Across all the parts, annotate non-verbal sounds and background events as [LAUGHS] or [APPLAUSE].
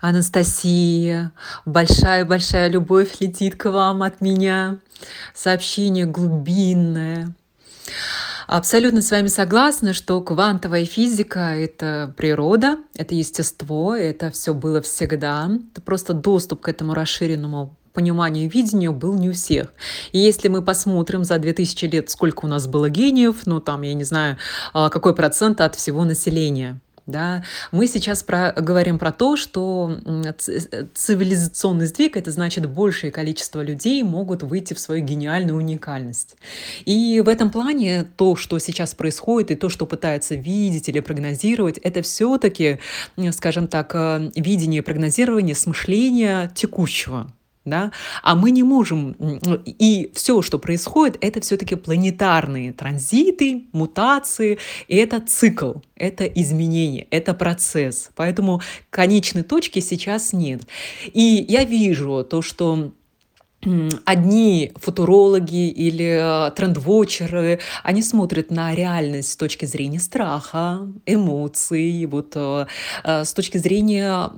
Анастасия, большая-большая любовь летит к вам от меня. Сообщение глубинное. Абсолютно с вами согласна, что квантовая физика– это природа, это естество, это все было всегда. Это просто доступ к этому расширенному пониманию и видению был не у всех. И если мы посмотрим за 2000 лет, сколько у нас было гениев, ну там, я не знаю, а, какой процент от всего населения – да? Мы сейчас про, говорим про то, что цивилизационный сдвиг это значит большее количество людей могут выйти в свою гениальную уникальность. И в этом плане то, что сейчас происходит, и то, что пытаются видеть или прогнозировать, это все-таки, скажем так, э, видение прогнозирование с мышления текущего да, а мы не можем, и все, что происходит, это все-таки планетарные транзиты, мутации, и это цикл, это изменение, это процесс, поэтому конечной точки сейчас нет. И я вижу то, что одни футурологи или э, трендвотчеры, они смотрят на реальность с точки зрения страха, эмоций, вот э, э, с точки зрения,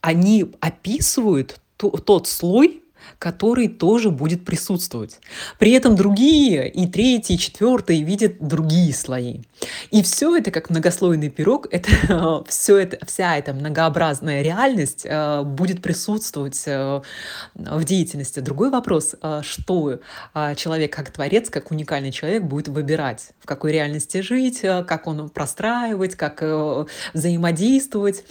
они описывают тот слой который тоже будет присутствовать. При этом другие, и третий, и четвертый видят другие слои. И все это, как многослойный пирог, [LAUGHS] это, все это, вся эта многообразная реальность э, будет присутствовать э, в деятельности. Другой вопрос, э, что человек как творец, как уникальный человек будет выбирать, в какой реальности жить, как он простраивать, как взаимодействовать.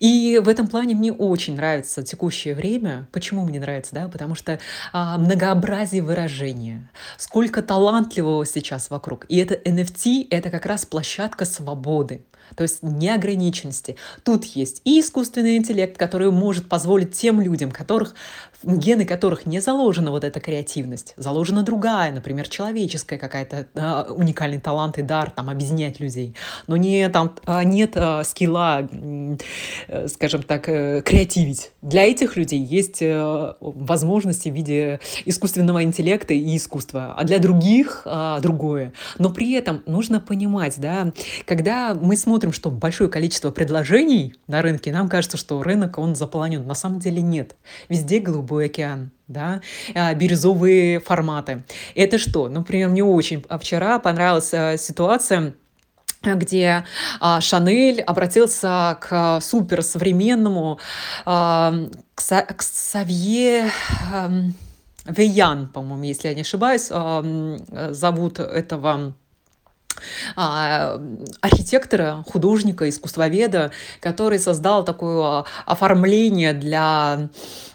И в этом плане мне очень нравится текущее время. Почему мне нравится? Да? Потому что многообразие выражения, сколько талантливого сейчас вокруг. И это NFT, это как раз площадка свободы то есть неограниченности. Тут есть и искусственный интеллект, который может позволить тем людям, которых, гены которых не заложена вот эта креативность, заложена другая, например, человеческая какая-то э, уникальный талант и дар, там, объединять людей, но не, там, а, нет э, скилла, э, скажем так, э, креативить. Для этих людей есть э, возможности в виде искусственного интеллекта и искусства, а для других э, другое. Но при этом нужно понимать, да, когда мы смотрим смотрим, что большое количество предложений на рынке, нам кажется, что рынок, он заполонен. На самом деле нет. Везде голубой океан да, а, бирюзовые форматы. Это что? Например, мне очень вчера понравилась а, ситуация, где а, Шанель обратился к суперсовременному, а, к, Са, к Савье а, Веян, по-моему, если я не ошибаюсь, а, зовут этого а, архитектора, художника, искусствоведа, который создал такое оформление для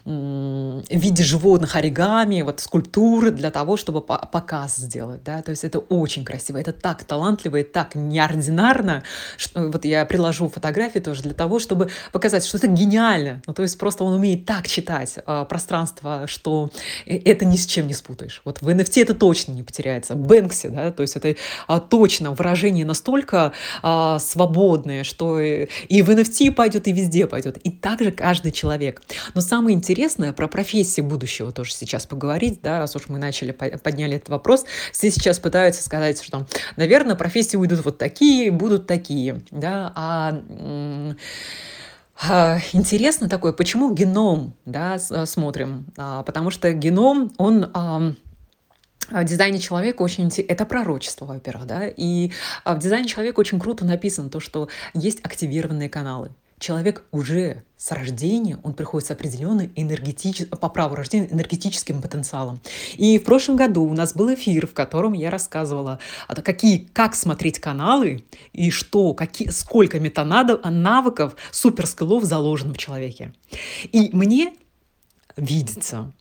в виде животных оригами, вот скульптуры для того, чтобы показ сделать, да, то есть это очень красиво, это так талантливо и так неординарно, что вот я приложу фотографии тоже для того, чтобы показать, что это гениально, ну, то есть просто он умеет так читать э, пространство, что э, это ни с чем не спутаешь. Вот в NFT это точно не потеряется. Бэнкси, да, то есть это а, точно выражение настолько а, свободное, что и, и в NFT пойдет, и везде пойдет, и также каждый человек. Но самое интересное интересное про профессии будущего тоже сейчас поговорить, да, раз уж мы начали, подняли этот вопрос. Все сейчас пытаются сказать, что, наверное, профессии уйдут вот такие, будут такие, да, а а, Интересно такое, почему геном, да, смотрим, а, потому что геном, он в дизайне человека очень это пророчество, во-первых, да, и в дизайне человека очень круто написано то, что есть активированные каналы человек уже с рождения, он приходит с определенным энергетическим, по праву рождения энергетическим потенциалом. И в прошлом году у нас был эфир, в котором я рассказывала, какие, как смотреть каналы и что, какие, сколько метанавыков, суперскиллов заложено в человеке. И мне видится,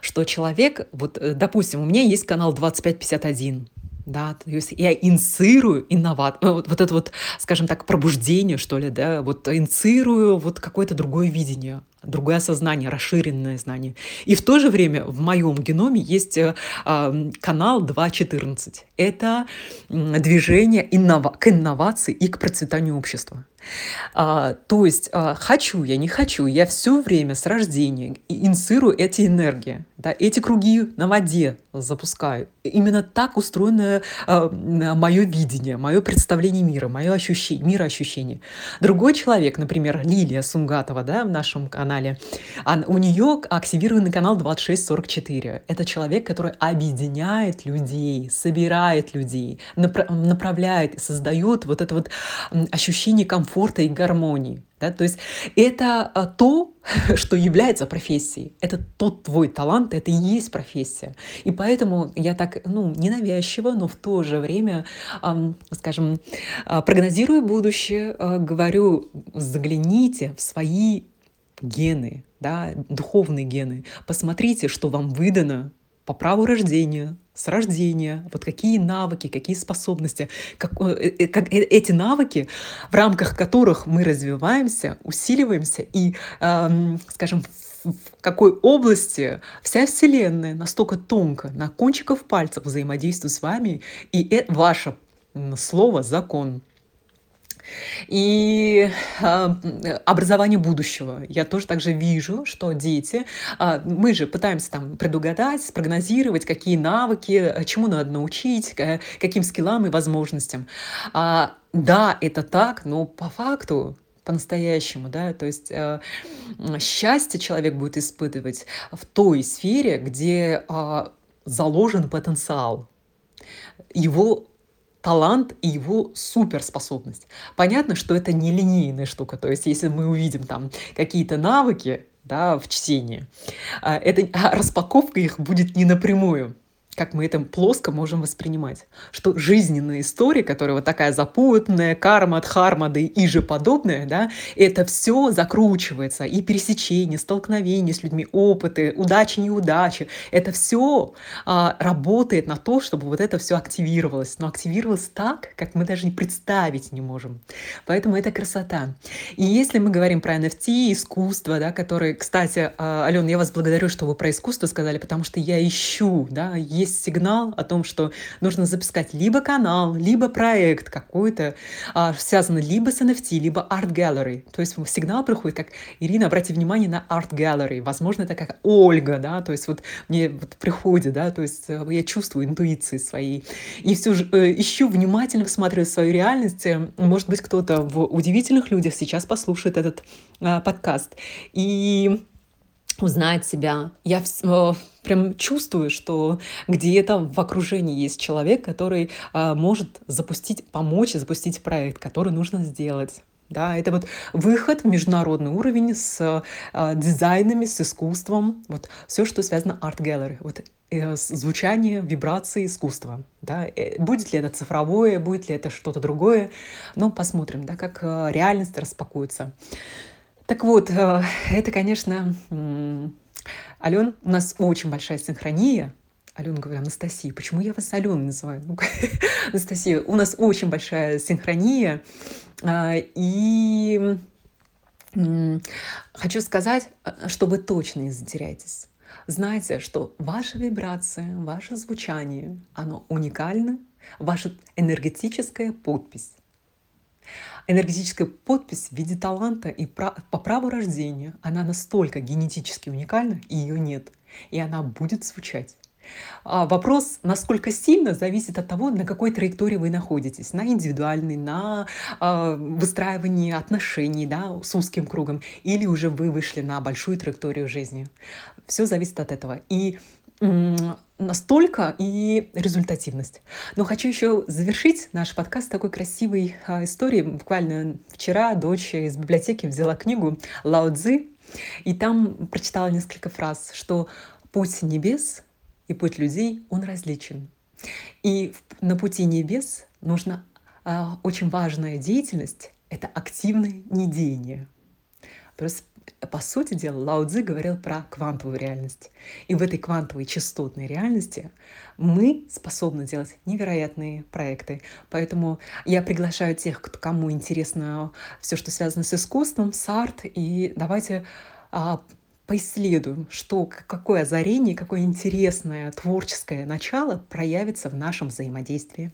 что человек, вот, э, допустим, у меня есть канал 2551, да, то есть я инициирую инноват, э, вот, вот это вот, скажем так, пробуждение, что ли, да, вот инициирую вот какое-то другое видение, другое осознание, расширенное знание. И в то же время в моем геноме есть э, э, канал 2.14. Это движение иннова к инновации и к процветанию общества. А, то есть, а, хочу я, не хочу, я все время с рождения инициирую эти энергии, да, эти круги на воде запускаю. Именно так устроено а, мое видение, мое представление мира, мое ощущение, мироощущение. Другой человек, например, Лилия Сунгатова, да, в нашем канале, он, у нее активированный канал 2644. Это человек, который объединяет людей, собирает людей, направляет создает вот это вот ощущение комфорта и гармонии. Да? То есть это а, то, [LAUGHS] что является профессией. Это тот твой талант, это и есть профессия. И поэтому я так, ну, ненавязчиво, но в то же время, скажем, а, прогнозирую будущее, а, говорю, загляните в свои гены, да, духовные гены, посмотрите, что вам выдано по праву рождения, с рождения, вот какие навыки, какие способности, как, э, э, как, э, эти навыки, в рамках которых мы развиваемся, усиливаемся и, э, скажем, в какой области вся Вселенная настолько тонко, на кончиках пальцев взаимодействует с вами, и это ваше слово — закон. И образование будущего. Я тоже также вижу, что дети, а, мы же пытаемся там предугадать, спрогнозировать, какие навыки, чему надо научить, каким скиллам и возможностям. А, да, это так, но по факту по-настоящему, да, то есть э, счастье человек будет испытывать в той сфере, где э, заложен потенциал. Его талант и его суперспособность. Понятно, что это не линейная штука. То есть, если мы увидим там какие-то навыки да, в чтении, а, это, а распаковка их будет не напрямую как мы это плоско можем воспринимать. Что жизненная история, которая вот такая запутанная, карма, дхарма, да и же подобное, да, это все закручивается, и пересечения, столкновения с людьми, опыты, удачи, неудачи, это все а, работает на то, чтобы вот это все активировалось. Но активировалось так, как мы даже не представить не можем. Поэтому это красота. И если мы говорим про NFT, искусство, да, которые, кстати, а, Алена, я вас благодарю, что вы про искусство сказали, потому что я ищу, да, есть есть сигнал о том, что нужно запускать либо канал, либо проект какой-то, а, связанный либо с NFT, либо Art Gallery. То есть сигнал приходит, как Ирина, обратите внимание на Art Gallery. Возможно, это как Ольга, да, то есть вот мне вот приходит, да, то есть э, я чувствую интуиции своей. И все же э, ищу внимательно всматриваю свою реальность. Э, может быть, кто-то в удивительных людях сейчас послушает этот э, подкаст. И узнать себя. Я э, прям чувствую, что где-то в окружении есть человек, который э, может запустить, помочь запустить проект, который нужно сделать. Да, это вот выход в международный уровень с э, дизайнами, с искусством, вот все, что связано арт gallery, вот э, звучание, вибрации, искусства. Да, э, будет ли это цифровое, будет ли это что-то другое, но посмотрим, да, как э, реальность распакуется. Так вот, э, это, конечно, Ален, у нас очень большая синхрония. Алена говорю, Анастасия, почему я вас Аленой называю? Ну, [LAUGHS] Анастасия, у нас очень большая синхрония. А, и хочу сказать, э, что вы точно не затеряетесь. Знайте, что ваша вибрация, ваше звучание, оно уникально, ваша энергетическая подпись энергетическая подпись в виде таланта и по праву рождения, она настолько генетически уникальна, и ее нет. И она будет звучать. А вопрос, насколько сильно, зависит от того, на какой траектории вы находитесь. На индивидуальной, на э, выстраивании отношений да, с узким кругом. Или уже вы вышли на большую траекторию жизни. Все зависит от этого. И настолько и результативность. Но хочу еще завершить наш подкаст такой красивой а, историей. Буквально вчера дочь из библиотеки взяла книгу Лао Цзы, и там прочитала несколько фраз, что путь небес и путь людей, он различен. И на пути небес нужна а, очень важная деятельность — это активное недеяние. Просто по сути дела, Лао Цзи говорил про квантовую реальность. И в этой квантовой частотной реальности мы способны делать невероятные проекты. Поэтому я приглашаю тех, кому интересно все, что связано с искусством, с арт, и давайте а, поисследуем, что, какое озарение, какое интересное творческое начало проявится в нашем взаимодействии.